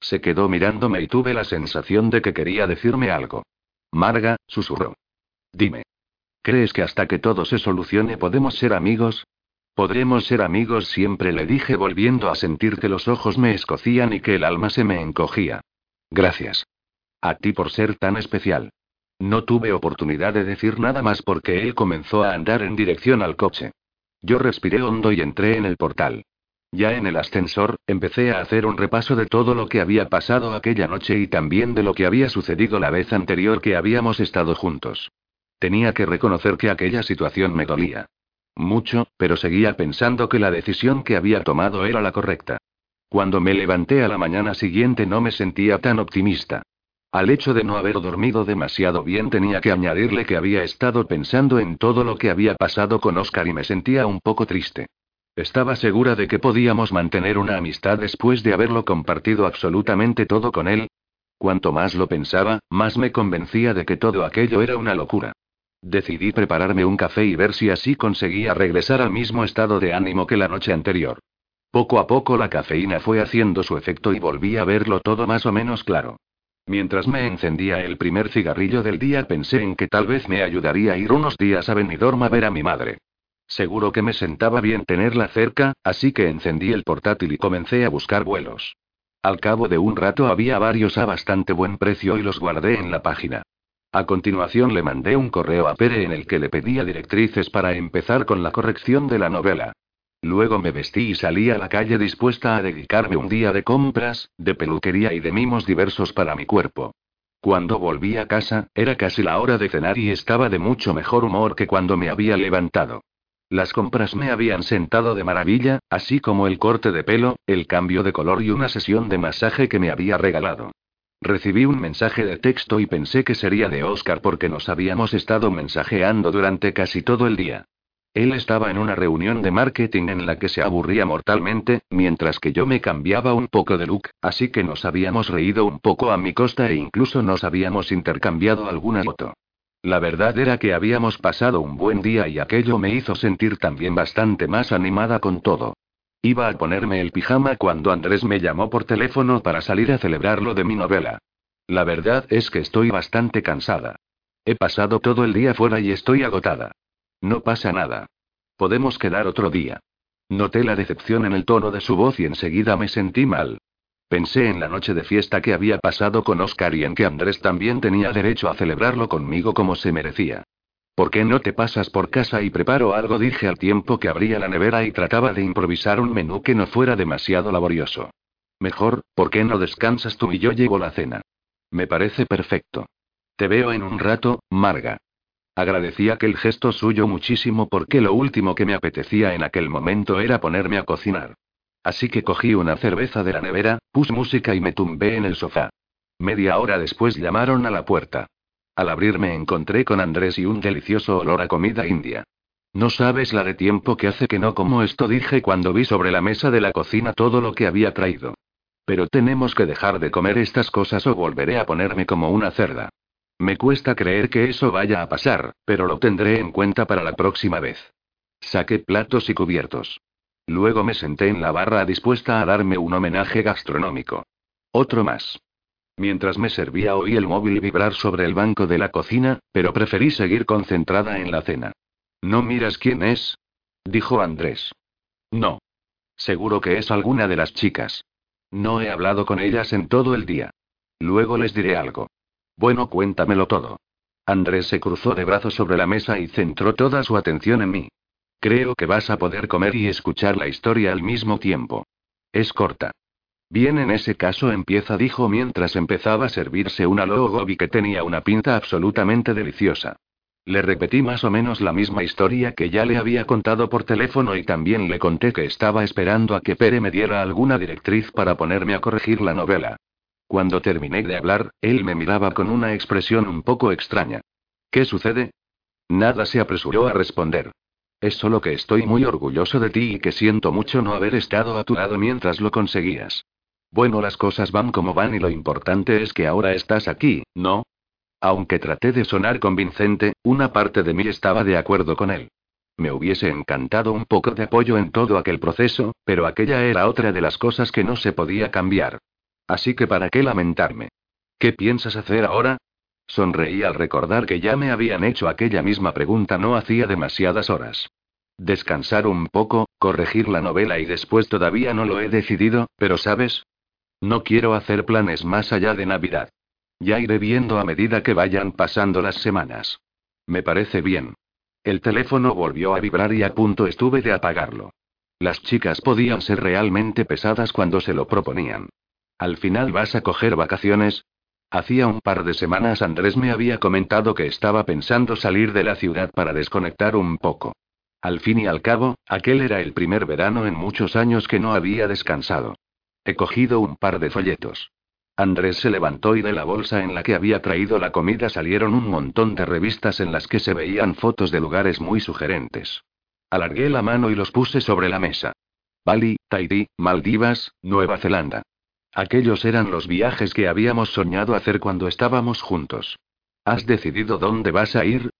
Se quedó mirándome y tuve la sensación de que quería decirme algo. Marga, susurró. Dime. ¿Crees que hasta que todo se solucione podemos ser amigos? Podremos ser amigos siempre, le dije volviendo a sentir que los ojos me escocían y que el alma se me encogía. Gracias. A ti por ser tan especial. No tuve oportunidad de decir nada más porque él comenzó a andar en dirección al coche. Yo respiré hondo y entré en el portal. Ya en el ascensor, empecé a hacer un repaso de todo lo que había pasado aquella noche y también de lo que había sucedido la vez anterior que habíamos estado juntos. Tenía que reconocer que aquella situación me dolía. Mucho, pero seguía pensando que la decisión que había tomado era la correcta. Cuando me levanté a la mañana siguiente no me sentía tan optimista. Al hecho de no haber dormido demasiado bien tenía que añadirle que había estado pensando en todo lo que había pasado con Oscar y me sentía un poco triste. Estaba segura de que podíamos mantener una amistad después de haberlo compartido absolutamente todo con él. Cuanto más lo pensaba, más me convencía de que todo aquello era una locura. Decidí prepararme un café y ver si así conseguía regresar al mismo estado de ánimo que la noche anterior. Poco a poco la cafeína fue haciendo su efecto y volví a verlo todo más o menos claro. Mientras me encendía el primer cigarrillo del día pensé en que tal vez me ayudaría a ir unos días a Benidorm a ver a mi madre. Seguro que me sentaba bien tenerla cerca, así que encendí el portátil y comencé a buscar vuelos. Al cabo de un rato había varios a bastante buen precio y los guardé en la página. A continuación le mandé un correo a Pere en el que le pedía directrices para empezar con la corrección de la novela. Luego me vestí y salí a la calle dispuesta a dedicarme un día de compras, de peluquería y de mimos diversos para mi cuerpo. Cuando volví a casa, era casi la hora de cenar y estaba de mucho mejor humor que cuando me había levantado. Las compras me habían sentado de maravilla, así como el corte de pelo, el cambio de color y una sesión de masaje que me había regalado. Recibí un mensaje de texto y pensé que sería de Oscar porque nos habíamos estado mensajeando durante casi todo el día. Él estaba en una reunión de marketing en la que se aburría mortalmente, mientras que yo me cambiaba un poco de look, así que nos habíamos reído un poco a mi costa e incluso nos habíamos intercambiado alguna foto. La verdad era que habíamos pasado un buen día y aquello me hizo sentir también bastante más animada con todo. Iba a ponerme el pijama cuando Andrés me llamó por teléfono para salir a celebrar lo de mi novela. La verdad es que estoy bastante cansada. He pasado todo el día fuera y estoy agotada. No pasa nada. Podemos quedar otro día. Noté la decepción en el tono de su voz y enseguida me sentí mal. Pensé en la noche de fiesta que había pasado con Oscar y en que Andrés también tenía derecho a celebrarlo conmigo como se merecía. ¿Por qué no te pasas por casa y preparo algo? Dije al tiempo que abría la nevera y trataba de improvisar un menú que no fuera demasiado laborioso. Mejor, ¿por qué no descansas tú y yo llevo la cena? Me parece perfecto. Te veo en un rato, Marga. Agradecí aquel gesto suyo muchísimo porque lo último que me apetecía en aquel momento era ponerme a cocinar. Así que cogí una cerveza de la nevera, puse música y me tumbé en el sofá. Media hora después llamaron a la puerta. Al abrirme encontré con Andrés y un delicioso olor a comida india. No sabes la de tiempo que hace que no como esto, dije cuando vi sobre la mesa de la cocina todo lo que había traído. Pero tenemos que dejar de comer estas cosas o volveré a ponerme como una cerda. Me cuesta creer que eso vaya a pasar, pero lo tendré en cuenta para la próxima vez. Saqué platos y cubiertos. Luego me senté en la barra dispuesta a darme un homenaje gastronómico. Otro más. Mientras me servía oí el móvil vibrar sobre el banco de la cocina, pero preferí seguir concentrada en la cena. ¿No miras quién es? dijo Andrés. No. Seguro que es alguna de las chicas. No he hablado con ellas en todo el día. Luego les diré algo. Bueno, cuéntamelo todo. Andrés se cruzó de brazos sobre la mesa y centró toda su atención en mí. Creo que vas a poder comer y escuchar la historia al mismo tiempo. Es corta. Bien, en ese caso empieza, dijo mientras empezaba a servirse una logobi que tenía una pinta absolutamente deliciosa. Le repetí más o menos la misma historia que ya le había contado por teléfono y también le conté que estaba esperando a que Pere me diera alguna directriz para ponerme a corregir la novela. Cuando terminé de hablar, él me miraba con una expresión un poco extraña. ¿Qué sucede? Nada se apresuró a responder. Es solo que estoy muy orgulloso de ti y que siento mucho no haber estado a tu lado mientras lo conseguías. Bueno, las cosas van como van y lo importante es que ahora estás aquí, ¿no? Aunque traté de sonar convincente, una parte de mí estaba de acuerdo con él. Me hubiese encantado un poco de apoyo en todo aquel proceso, pero aquella era otra de las cosas que no se podía cambiar. Así que ¿para qué lamentarme? ¿Qué piensas hacer ahora? Sonreí al recordar que ya me habían hecho aquella misma pregunta no hacía demasiadas horas. Descansar un poco, corregir la novela y después todavía no lo he decidido, pero ¿sabes? No quiero hacer planes más allá de Navidad. Ya iré viendo a medida que vayan pasando las semanas. Me parece bien. El teléfono volvió a vibrar y a punto estuve de apagarlo. Las chicas podían ser realmente pesadas cuando se lo proponían. ¿Al final vas a coger vacaciones? Hacía un par de semanas Andrés me había comentado que estaba pensando salir de la ciudad para desconectar un poco. Al fin y al cabo, aquel era el primer verano en muchos años que no había descansado. He cogido un par de folletos. Andrés se levantó y de la bolsa en la que había traído la comida salieron un montón de revistas en las que se veían fotos de lugares muy sugerentes. Alargué la mano y los puse sobre la mesa. Bali, Tahití, Maldivas, Nueva Zelanda. Aquellos eran los viajes que habíamos soñado hacer cuando estábamos juntos. ¿Has decidido dónde vas a ir?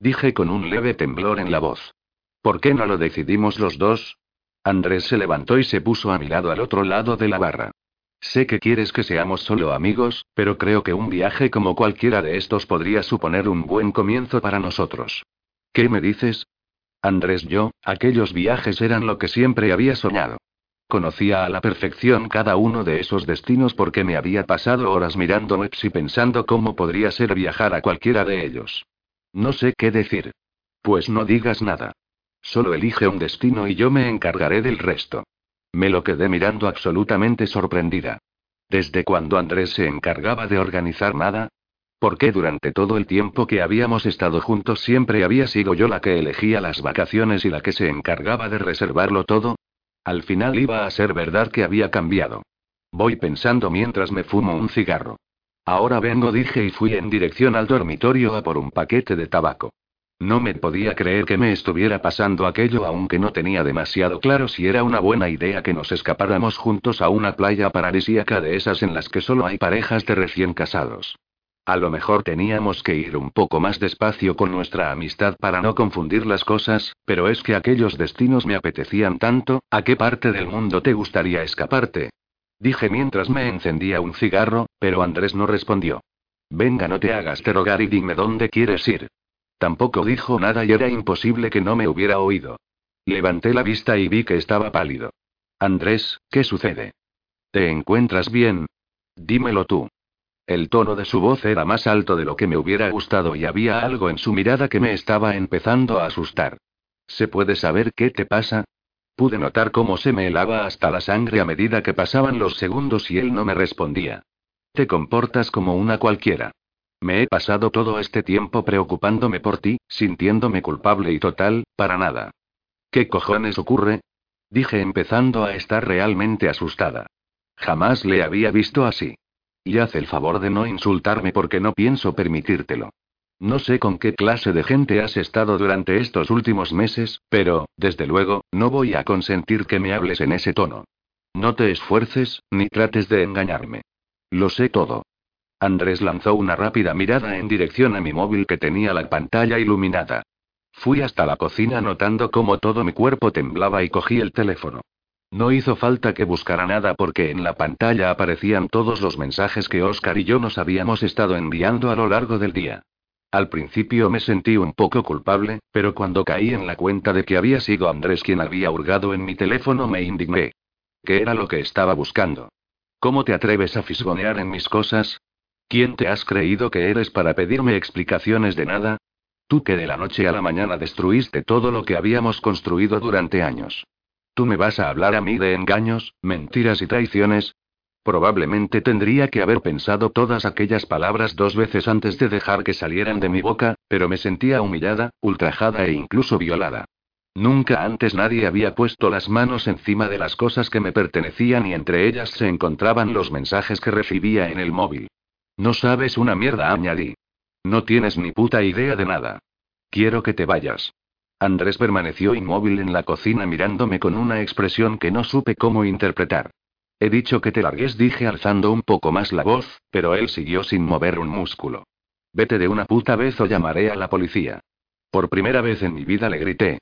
Dije con un leve temblor en la voz. ¿Por qué no lo decidimos los dos? Andrés se levantó y se puso a mi lado al otro lado de la barra. Sé que quieres que seamos solo amigos, pero creo que un viaje como cualquiera de estos podría suponer un buen comienzo para nosotros. ¿Qué me dices? Andrés yo, aquellos viajes eran lo que siempre había soñado. Conocía a la perfección cada uno de esos destinos porque me había pasado horas mirando webs y pensando cómo podría ser viajar a cualquiera de ellos. No sé qué decir. Pues no digas nada. Solo elige un destino y yo me encargaré del resto. Me lo quedé mirando absolutamente sorprendida. ¿Desde cuando Andrés se encargaba de organizar nada? ¿Por qué durante todo el tiempo que habíamos estado juntos siempre había sido yo la que elegía las vacaciones y la que se encargaba de reservarlo todo? Al final iba a ser verdad que había cambiado. Voy pensando mientras me fumo un cigarro. Ahora vengo, dije y fui en dirección al dormitorio a por un paquete de tabaco. No me podía creer que me estuviera pasando aquello aunque no tenía demasiado claro si era una buena idea que nos escapáramos juntos a una playa paradisíaca de esas en las que solo hay parejas de recién casados. A lo mejor teníamos que ir un poco más despacio con nuestra amistad para no confundir las cosas, pero es que aquellos destinos me apetecían tanto, ¿a qué parte del mundo te gustaría escaparte? Dije mientras me encendía un cigarro, pero Andrés no respondió. Venga, no te hagas te rogar y dime dónde quieres ir. Tampoco dijo nada y era imposible que no me hubiera oído. Levanté la vista y vi que estaba pálido. Andrés, ¿qué sucede? ¿Te encuentras bien? Dímelo tú. El tono de su voz era más alto de lo que me hubiera gustado y había algo en su mirada que me estaba empezando a asustar. ¿Se puede saber qué te pasa? Pude notar cómo se me helaba hasta la sangre a medida que pasaban los segundos y él no me respondía. Te comportas como una cualquiera. Me he pasado todo este tiempo preocupándome por ti, sintiéndome culpable y total, para nada. ¿Qué cojones ocurre? Dije empezando a estar realmente asustada. Jamás le había visto así. Y haz el favor de no insultarme porque no pienso permitírtelo. No sé con qué clase de gente has estado durante estos últimos meses, pero, desde luego, no voy a consentir que me hables en ese tono. No te esfuerces, ni trates de engañarme. Lo sé todo. Andrés lanzó una rápida mirada en dirección a mi móvil que tenía la pantalla iluminada. Fui hasta la cocina notando cómo todo mi cuerpo temblaba y cogí el teléfono. No hizo falta que buscara nada porque en la pantalla aparecían todos los mensajes que Oscar y yo nos habíamos estado enviando a lo largo del día. Al principio me sentí un poco culpable, pero cuando caí en la cuenta de que había sido Andrés quien había hurgado en mi teléfono me indigné. ¿Qué era lo que estaba buscando? ¿Cómo te atreves a fisgonear en mis cosas? ¿Quién te has creído que eres para pedirme explicaciones de nada? Tú que de la noche a la mañana destruiste todo lo que habíamos construido durante años. ¿Tú me vas a hablar a mí de engaños, mentiras y traiciones? Probablemente tendría que haber pensado todas aquellas palabras dos veces antes de dejar que salieran de mi boca, pero me sentía humillada, ultrajada e incluso violada. Nunca antes nadie había puesto las manos encima de las cosas que me pertenecían y entre ellas se encontraban los mensajes que recibía en el móvil. No sabes una mierda, añadí. No tienes ni puta idea de nada. Quiero que te vayas. Andrés permaneció inmóvil en la cocina mirándome con una expresión que no supe cómo interpretar. He dicho que te largues, dije alzando un poco más la voz, pero él siguió sin mover un músculo. Vete de una puta vez o llamaré a la policía. Por primera vez en mi vida le grité.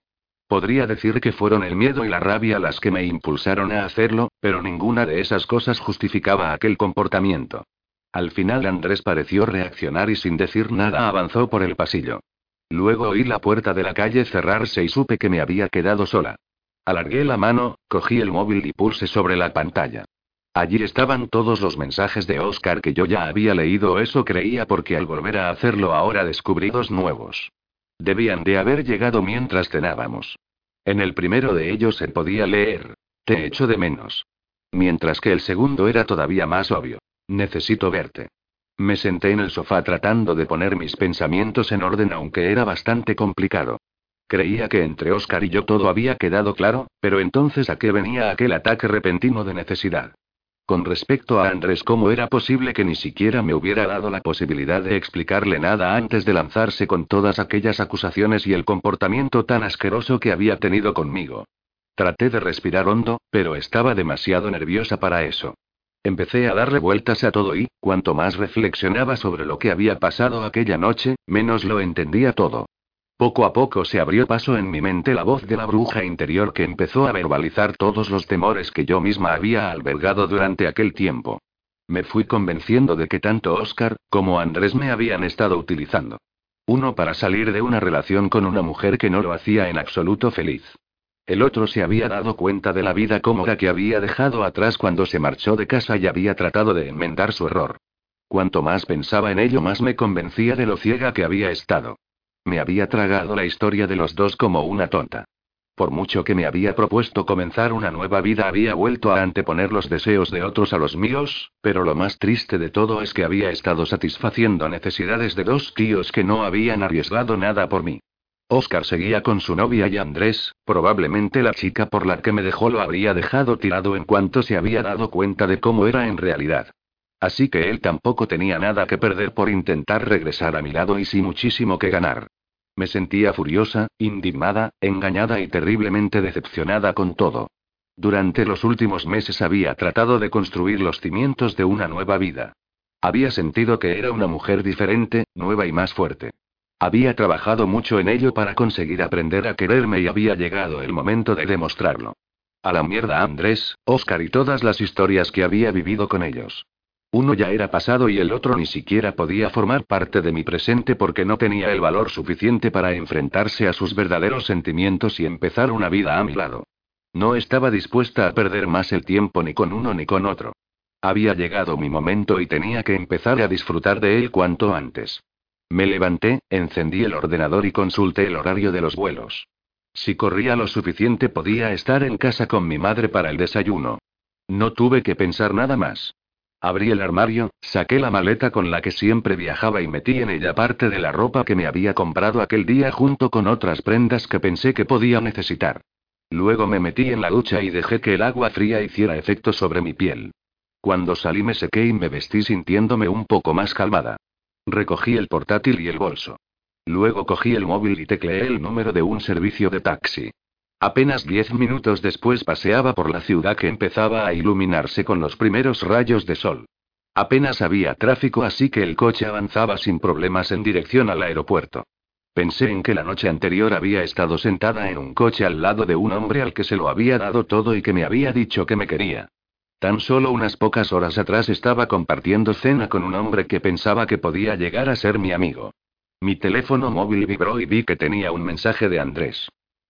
Podría decir que fueron el miedo y la rabia las que me impulsaron a hacerlo, pero ninguna de esas cosas justificaba aquel comportamiento. Al final Andrés pareció reaccionar y sin decir nada avanzó por el pasillo. Luego oí la puerta de la calle cerrarse y supe que me había quedado sola. Alargué la mano, cogí el móvil y pulse sobre la pantalla. Allí estaban todos los mensajes de Oscar que yo ya había leído, eso creía porque al volver a hacerlo ahora descubrí dos nuevos. Debían de haber llegado mientras cenábamos. En el primero de ellos se podía leer, te echo de menos. Mientras que el segundo era todavía más obvio. Necesito verte. Me senté en el sofá tratando de poner mis pensamientos en orden aunque era bastante complicado. Creía que entre Oscar y yo todo había quedado claro, pero entonces a qué venía aquel ataque repentino de necesidad. Con respecto a Andrés, ¿cómo era posible que ni siquiera me hubiera dado la posibilidad de explicarle nada antes de lanzarse con todas aquellas acusaciones y el comportamiento tan asqueroso que había tenido conmigo? Traté de respirar hondo, pero estaba demasiado nerviosa para eso. Empecé a darle vueltas a todo y, cuanto más reflexionaba sobre lo que había pasado aquella noche, menos lo entendía todo. Poco a poco se abrió paso en mi mente la voz de la bruja interior que empezó a verbalizar todos los temores que yo misma había albergado durante aquel tiempo. Me fui convenciendo de que tanto Oscar como Andrés me habían estado utilizando. Uno para salir de una relación con una mujer que no lo hacía en absoluto feliz. El otro se había dado cuenta de la vida cómoda que había dejado atrás cuando se marchó de casa y había tratado de enmendar su error. Cuanto más pensaba en ello, más me convencía de lo ciega que había estado. Me había tragado la historia de los dos como una tonta. Por mucho que me había propuesto comenzar una nueva vida, había vuelto a anteponer los deseos de otros a los míos, pero lo más triste de todo es que había estado satisfaciendo necesidades de dos tíos que no habían arriesgado nada por mí. Oscar seguía con su novia y Andrés, probablemente la chica por la que me dejó lo habría dejado tirado en cuanto se había dado cuenta de cómo era en realidad. Así que él tampoco tenía nada que perder por intentar regresar a mi lado y sí muchísimo que ganar. Me sentía furiosa, indignada, engañada y terriblemente decepcionada con todo. Durante los últimos meses había tratado de construir los cimientos de una nueva vida. Había sentido que era una mujer diferente, nueva y más fuerte. Había trabajado mucho en ello para conseguir aprender a quererme y había llegado el momento de demostrarlo. A la mierda Andrés, Oscar y todas las historias que había vivido con ellos. Uno ya era pasado y el otro ni siquiera podía formar parte de mi presente porque no tenía el valor suficiente para enfrentarse a sus verdaderos sentimientos y empezar una vida a mi lado. No estaba dispuesta a perder más el tiempo ni con uno ni con otro. Había llegado mi momento y tenía que empezar a disfrutar de él cuanto antes. Me levanté, encendí el ordenador y consulté el horario de los vuelos. Si corría lo suficiente podía estar en casa con mi madre para el desayuno. No tuve que pensar nada más. Abrí el armario, saqué la maleta con la que siempre viajaba y metí en ella parte de la ropa que me había comprado aquel día junto con otras prendas que pensé que podía necesitar. Luego me metí en la ducha y dejé que el agua fría hiciera efecto sobre mi piel. Cuando salí me sequé y me vestí sintiéndome un poco más calmada. Recogí el portátil y el bolso. Luego cogí el móvil y tecleé el número de un servicio de taxi. Apenas diez minutos después paseaba por la ciudad que empezaba a iluminarse con los primeros rayos de sol. Apenas había tráfico así que el coche avanzaba sin problemas en dirección al aeropuerto. Pensé en que la noche anterior había estado sentada en un coche al lado de un hombre al que se lo había dado todo y que me había dicho que me quería. Tan solo unas pocas horas atrás estaba compartiendo cena con un hombre que pensaba que podía llegar a ser mi amigo. Mi teléfono móvil vibró y vi que tenía un mensaje de Andrés.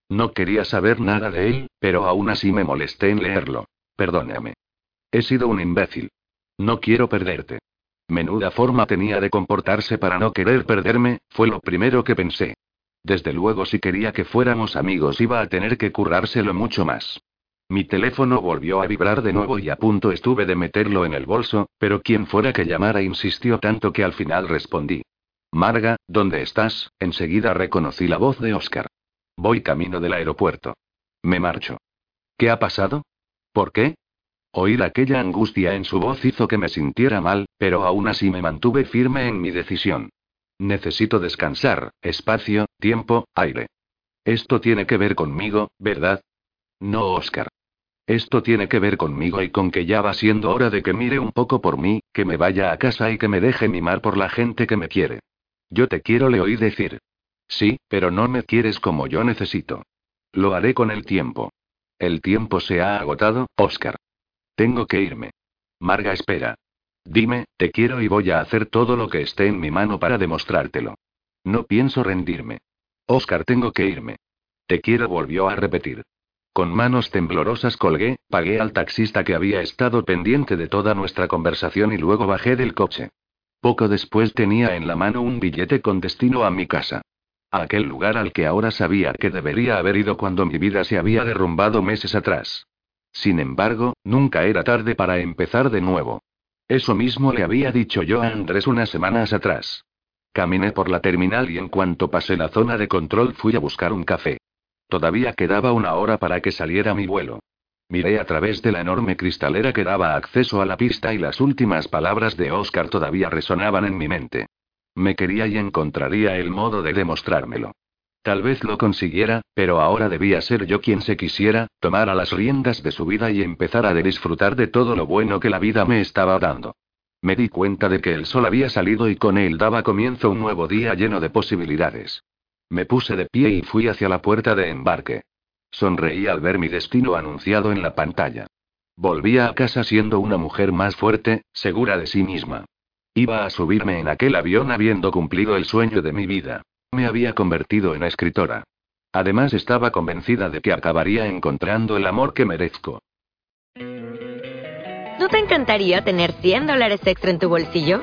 No quería saber nada de él, pero aún así me molesté en leerlo. Perdóname. He sido un imbécil. No quiero perderte. Menuda forma tenía de comportarse para no querer perderme, fue lo primero que pensé. Desde luego si quería que fuéramos amigos iba a tener que currárselo mucho más. Mi teléfono volvió a vibrar de nuevo y a punto estuve de meterlo en el bolso, pero quien fuera que llamara insistió tanto que al final respondí. Marga, ¿dónde estás? Enseguida reconocí la voz de Oscar. Voy camino del aeropuerto. Me marcho. ¿Qué ha pasado? ¿Por qué? Oír aquella angustia en su voz hizo que me sintiera mal, pero aún así me mantuve firme en mi decisión. Necesito descansar, espacio, tiempo, aire. Esto tiene que ver conmigo, ¿verdad? No, Oscar. Esto tiene que ver conmigo y con que ya va siendo hora de que mire un poco por mí, que me vaya a casa y que me deje mimar por la gente que me quiere. Yo te quiero, le oí decir. Sí, pero no me quieres como yo necesito. Lo haré con el tiempo. El tiempo se ha agotado, Oscar. Tengo que irme. Marga, espera. Dime, te quiero y voy a hacer todo lo que esté en mi mano para demostrártelo. No pienso rendirme. Oscar, tengo que irme. Te quiero, volvió a repetir. Con manos temblorosas colgué, pagué al taxista que había estado pendiente de toda nuestra conversación y luego bajé del coche. Poco después tenía en la mano un billete con destino a mi casa a aquel lugar al que ahora sabía que debería haber ido cuando mi vida se había derrumbado meses atrás. Sin embargo, nunca era tarde para empezar de nuevo. Eso mismo le había dicho yo a Andrés unas semanas atrás. Caminé por la terminal y en cuanto pasé la zona de control fui a buscar un café. Todavía quedaba una hora para que saliera mi vuelo. Miré a través de la enorme cristalera que daba acceso a la pista y las últimas palabras de Oscar todavía resonaban en mi mente. Me quería y encontraría el modo de demostrármelo. Tal vez lo consiguiera, pero ahora debía ser yo quien se quisiera, tomara las riendas de su vida y empezara a disfrutar de todo lo bueno que la vida me estaba dando. Me di cuenta de que el sol había salido y con él daba comienzo un nuevo día lleno de posibilidades. Me puse de pie y fui hacia la puerta de embarque. Sonreí al ver mi destino anunciado en la pantalla. Volvía a casa siendo una mujer más fuerte, segura de sí misma. Iba a subirme en aquel avión habiendo cumplido el sueño de mi vida. Me había convertido en escritora. Además estaba convencida de que acabaría encontrando el amor que merezco. ¿No te encantaría tener 100 dólares extra en tu bolsillo?